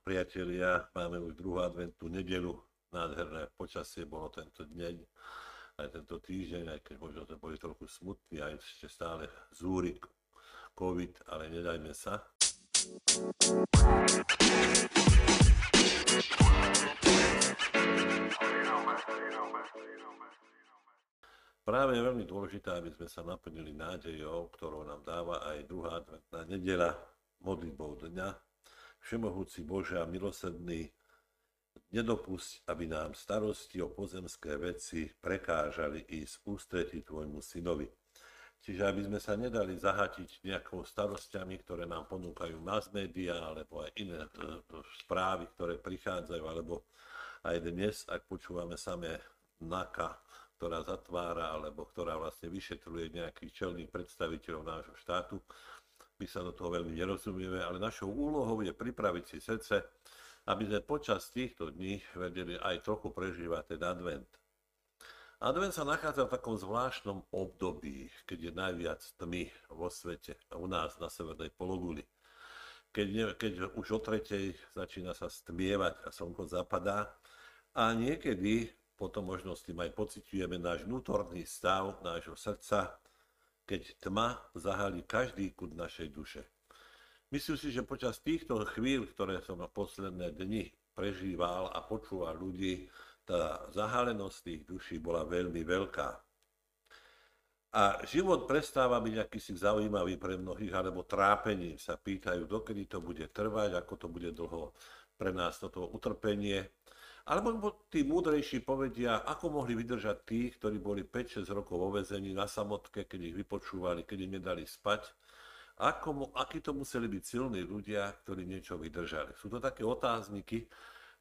Priatelia, máme už druhú adventnú nedelu, nádherné počasie bolo tento deň, aj tento týždeň, aj keď možno sme boli trochu smutní, aj ešte stále zúri COVID, ale nedajme sa. Práve je veľmi dôležité, aby sme sa naplnili nádejou, ktorú nám dáva aj druhá adventná nedela, modlitbou dňa. Všemohúci Bože a milosrdný, nedopusť, aby nám starosti o pozemské veci prekážali ísť ústretí Tvojmu synovi. Čiže aby sme sa nedali zahatiť nejakou starostiami, ktoré nám ponúkajú mass media, alebo aj iné e, e, správy, ktoré prichádzajú, alebo aj dnes, ak počúvame samé NAKA, ktorá zatvára alebo ktorá vlastne vyšetruje nejakých čelných predstaviteľov nášho štátu. My sa do toho veľmi nerozumieme, ale našou úlohou je pripraviť si srdce, aby sme počas týchto dní vedeli aj trochu prežívať ten advent. Advent sa nachádza v takom zvláštnom období, keď je najviac tmy vo svete, u nás na severnej pologuli. Keď, keď už o tretej začína sa stmievať a slnko zapadá a niekedy potom možno s aj pociťujeme náš vnútorný stav nášho srdca, keď tma zahalí každý kút našej duše. Myslím si, že počas týchto chvíľ, ktoré som na posledné dni prežíval a počúval ľudí, tá zahalenosť tých duší bola veľmi veľká. A život prestáva byť akýsi zaujímavý pre mnohých, alebo trápením sa pýtajú, dokedy to bude trvať, ako to bude dlho pre nás toto utrpenie. Alebo tí múdrejší povedia, ako mohli vydržať tí, ktorí boli 5-6 rokov vo vezení na samotke, keď ich vypočúvali, keď im nedali spať. Ako, akí to museli byť silní ľudia, ktorí niečo vydržali. Sú to také otázniky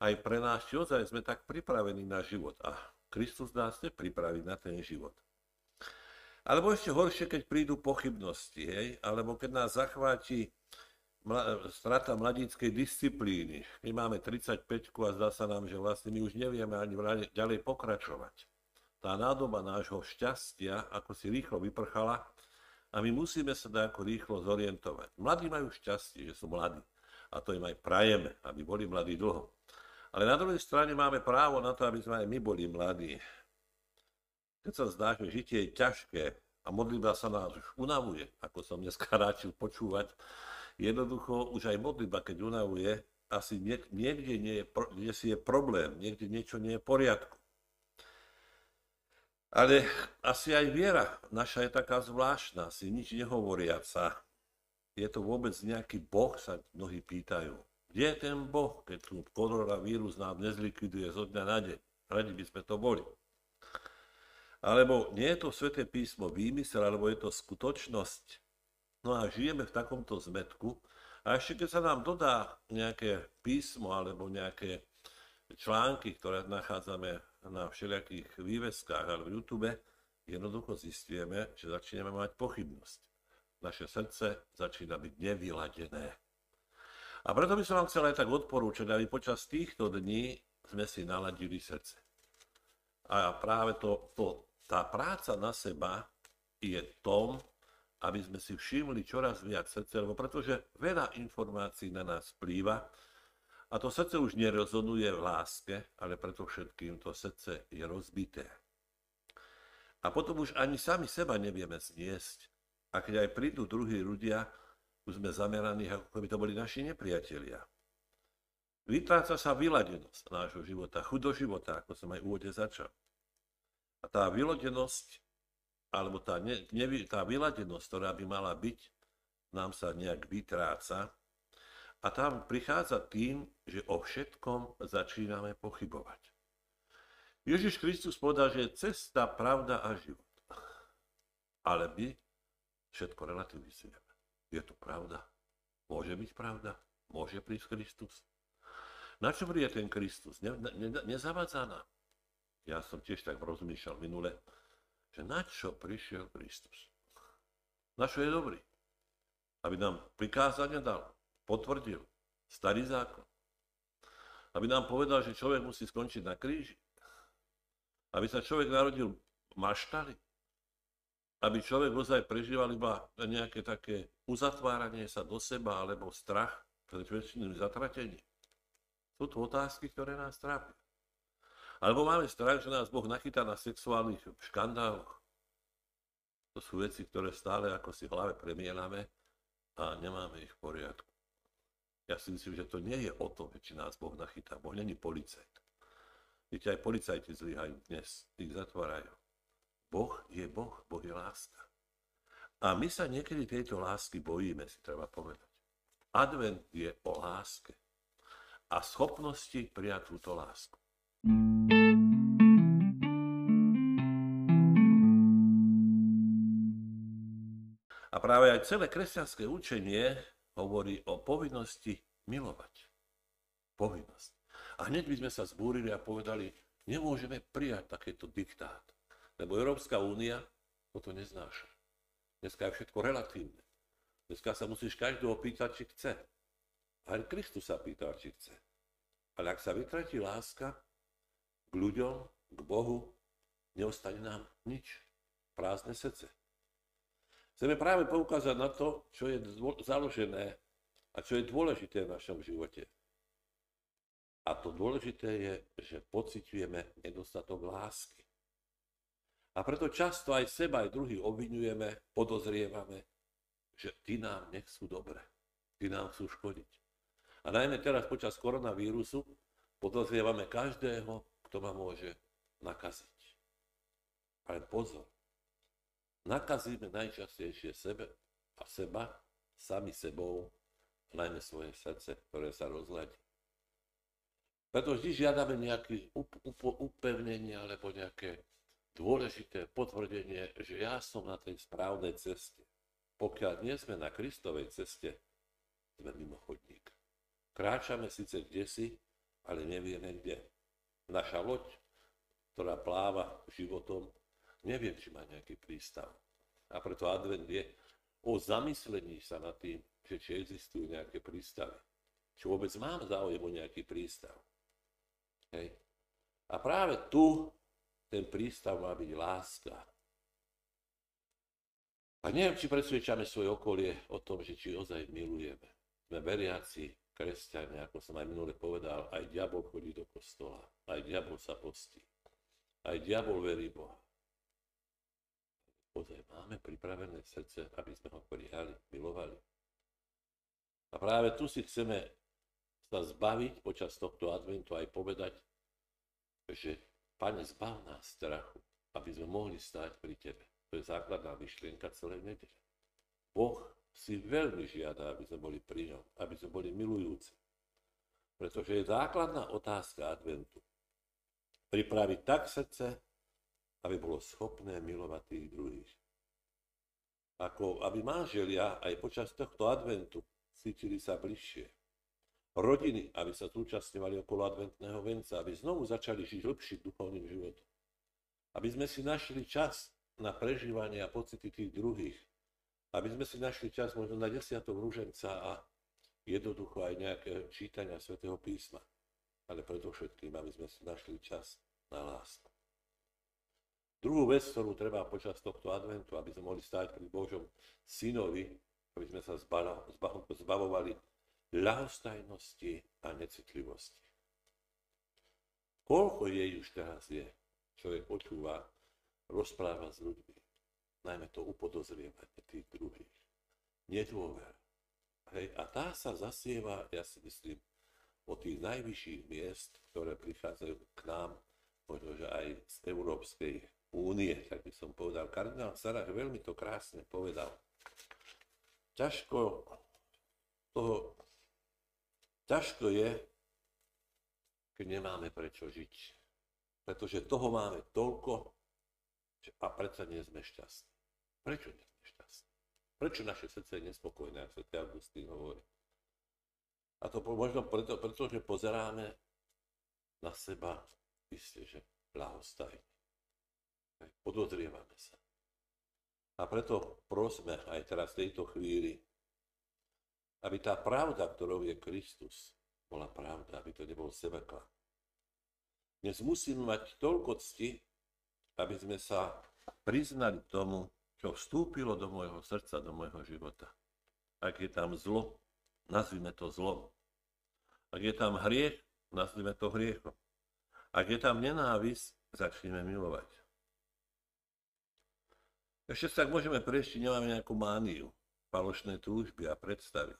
aj pre nás, či ozaj sme tak pripravení na život. A Kristus nás nepripraví na ten život. Alebo ešte horšie, keď prídu pochybnosti, hej? alebo keď nás zachváti strata mladíckej disciplíny. My máme 35 a zdá sa nám, že vlastne my už nevieme ani ďalej pokračovať. Tá nádoba nášho šťastia ako si rýchlo vyprchala a my musíme sa ako rýchlo zorientovať. Mladí majú šťastie, že sú mladí a to im aj prajeme, aby boli mladí dlho. Ale na druhej strane máme právo na to, aby sme aj my boli mladí. Keď sa zdá, že žitie je ťažké a modlitba sa nás už unavuje, ako som dneska ráčil počúvať, Jednoducho už aj modlitba, keď unavuje, asi niekde nie je, kde si je problém, niekde niečo nie je v poriadku. Ale asi aj viera naša je taká zvláštna, si nič nehovoriaca. Je to vôbec nejaký Boh, sa mnohí pýtajú. Kde je ten Boh, keď tu koronavírus nám nezlikviduje zo dňa na deň? Radi by sme to boli. Alebo nie je to sveté písmo výmysel, alebo je to skutočnosť. No a žijeme v takomto zmetku. A ešte keď sa nám dodá nejaké písmo alebo nejaké články, ktoré nachádzame na všelijakých výveskách alebo v YouTube, jednoducho zistíme, že začíname mať pochybnosť. Naše srdce začína byť nevyladené. A preto by som vám chcel aj tak odporúčať, aby počas týchto dní sme si naladili srdce. A práve to, to, tá práca na seba je tom, aby sme si všimli čoraz viac srdce, lebo pretože veľa informácií na nás vplýva a to srdce už nerozonuje v láske, ale preto všetkým to srdce je rozbité. A potom už ani sami seba nevieme zniesť. A keď aj prídu druhí ľudia, už sme zameraní, ako by to boli naši nepriatelia. Vytráca sa vyladenosť nášho života, chudo života, ako som aj úvode začal. A tá vyladenosť alebo tá, ne, tá vyladenosť, ktorá by mala byť, nám sa nejak vytráca. A tam prichádza tým, že o všetkom začíname pochybovať. Ježiš Kristus povedal, že je cesta, pravda a život. Ale my všetko relativizujeme. Je to pravda? Môže byť pravda? Môže prísť Kristus? Na čo je ten Kristus? Ne, ne, nezavádza nám. Ja som tiež tak rozmýšľal minule, že na čo prišiel Kristus. Na čo je dobrý? Aby nám prikázania dal, potvrdil starý zákon. Aby nám povedal, že človek musí skončiť na kríži. Aby sa človek narodil maštali. aby človek ozaj prežíval iba nejaké také uzatváranie sa do seba alebo strach pred väčšiným zatratením. Sú to otázky, ktoré nás trápia. Alebo máme strach, že nás Boh nachytá na sexuálnych škandáloch. To sú veci, ktoré stále ako si v hlave premielame a nemáme ich v poriadku. Ja si myslím, že to nie je o tom, či nás Boh nachytá. Boh není policajt. Viete, aj policajti zlyhajú dnes, ich zatvárajú. Boh je Boh, Boh je láska. A my sa niekedy tejto lásky bojíme, si treba povedať. Advent je o láske a schopnosti prijať túto lásku. A práve aj celé kresťanské učenie hovorí o povinnosti milovať. Povinnosť. A hneď by sme sa zbúrili a povedali, nemôžeme prijať takéto diktát, lebo Európska únia toto neznáša. Dneska je všetko relatívne. Dneska sa musíš každého pýtať, či chce. Aj Kristus sa pýtal, či chce. Ale ak sa vytratí láska k ľuďom, k Bohu, neostane nám nič. Prázdne srdce. Chceme práve poukázať na to, čo je založené a čo je dôležité v našom živote. A to dôležité je, že pociťujeme nedostatok lásky. A preto často aj seba, aj druhých obvinujeme, podozrievame, že ty nám nechcú dobre, ty nám chcú škodiť. A najmä teraz počas koronavírusu podozrievame každého, kto ma môže nakaziť. Ale pozor, nakazíme najčastejšie sebe a seba, sami sebou, najmä svoje srdce, ktoré sa rozladí. Preto vždy žiadame nejaké upevnenie alebo nejaké dôležité potvrdenie, že ja som na tej správnej ceste. Pokiaľ nie sme na Kristovej ceste, sme mimo chodník. Kráčame síce kde si, ale nevieme kde. Naša loď, ktorá pláva životom, neviem, či má nejaký prístav. A preto advent je o zamyslení sa nad tým, že či existujú nejaké prístavy. Či vôbec mám záujem o nejaký prístav. Hej. A práve tu ten prístav má byť láska. A neviem, či presvedčame svoje okolie o tom, že či ozaj milujeme. Sme veriaci, kresťania, ako som aj minule povedal, aj diabol chodí do kostola, aj diabol sa postí, aj diabol verí Boha ozaj máme pripravené srdce, aby sme ho prijali, milovali. A práve tu si chceme sa zbaviť počas tohto adventu aj povedať, že Pane, zbav nás strachu, aby sme mohli stáť pri Tebe. To je základná myšlienka celej nedele. Boh si veľmi žiada, aby sme boli pri ňom, aby sme boli milujúci. Pretože je základná otázka adventu. Pripraviť tak srdce, aby bolo schopné milovať tých druhých. Ako aby manželia aj počas tohto adventu cítili sa bližšie. Rodiny, aby sa zúčastňovali okolo adventného venca, aby znovu začali žiť lepším duchovným životom. Aby sme si našli čas na prežívanie a pocity tých druhých. Aby sme si našli čas možno na desiatok rúženca a jednoducho aj nejaké čítania svätého písma. Ale predovšetkým, aby sme si našli čas na lásku. Druhú vec, ktorú treba počas tohto adventu, aby sme mohli stáť pri Božom synovi, aby sme sa zbavovali ľahostajnosti a necitlivosti. Koľko jej už teraz je, človek počúva, rozpráva s ľuďmi, najmä to upodozrievanie tých druhých, nedôver. Hej, a tá sa zasieva, ja si myslím, od tých najvyšších miest, ktoré prichádzajú k nám, možno že aj z európskej únie, tak by som povedal. Kardinál Sarah veľmi to krásne povedal. Ťažko toho, ťažko je, keď nemáme prečo žiť. Pretože toho máme toľko a predsa nie sme šťastní. Prečo nie sme šťastní? Prečo naše srdce je nespokojné, ako sa Augustín hovorí? A to možno preto, pretože pozeráme na seba, isté, že ľahostajne. Podozrievame sa. A preto prosme aj teraz v tejto chvíli, aby tá pravda, ktorou je Kristus, bola pravda, aby to nebol sebekla. Dnes musíme mať toľko cti, aby sme sa priznali tomu, čo vstúpilo do môjho srdca, do môjho života. Ak je tam zlo, nazvime to zlom. Ak je tam hriech, nazvime to hriechom. Ak je tam nenávisť, začneme milovať. Ešte sa tak môžeme prejsť, nemáme nejakú mániu, falošné túžby a predstavy.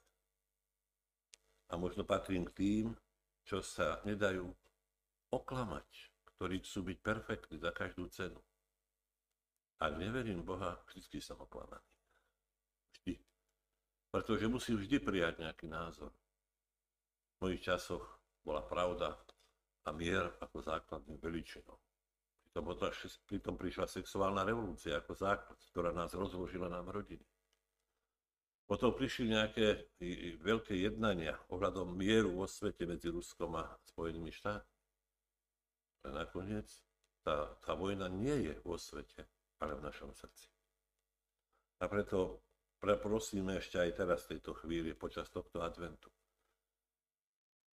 A možno patrím k tým, čo sa nedajú oklamať, ktorí chcú byť perfektní za každú cenu. Ak neverím Boha, vždy som oklamaný. Vždy. Pretože musím vždy prijať nejaký názor. V mojich časoch bola pravda a mier ako základným veličinou. Pritom, pritom prišla sexuálna revolúcia ako základ, ktorá nás rozložila nám rodiny. Potom prišli nejaké veľké jednania ohľadom mieru vo svete medzi Ruskom a Spojenými štátmi. A nakoniec tá, tá vojna nie je vo svete, ale v našom srdci. A preto preprosíme ešte aj teraz v tejto chvíli, počas tohto adventu.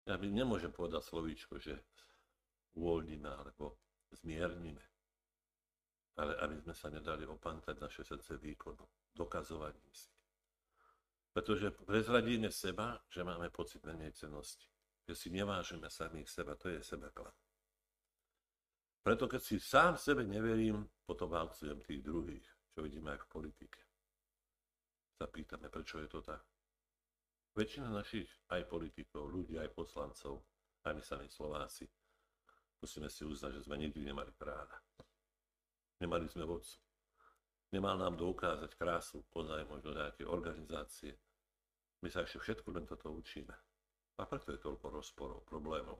Ja by nemôžem povedať slovíčko, že uvoľníme alebo zmiernime. Ale aby sme sa nedali opantať naše srdce výkonu, dokazovaním si. Pretože prezradíme seba, že máme pocit menej cenosti. Že si nevážime samých seba, to je sebeklam. Preto keď si sám sebe neverím, potom valcujem tých druhých, čo vidíme aj v politike. Sa pýtame, prečo je to tak. Väčšina našich aj politikov, ľudí, aj poslancov, aj my sami Slováci, musíme si uznať, že sme nikdy nemali práva. Nemali sme vodcu. Nemal nám doukázať krásu, poznaj možno nejaké organizácie. My sa ešte všetko len toto učíme. A preto je toľko rozporov, problémov.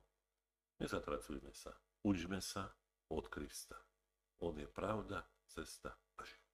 Nezatracujme sa. Učme sa od Krista. On je pravda, cesta a život.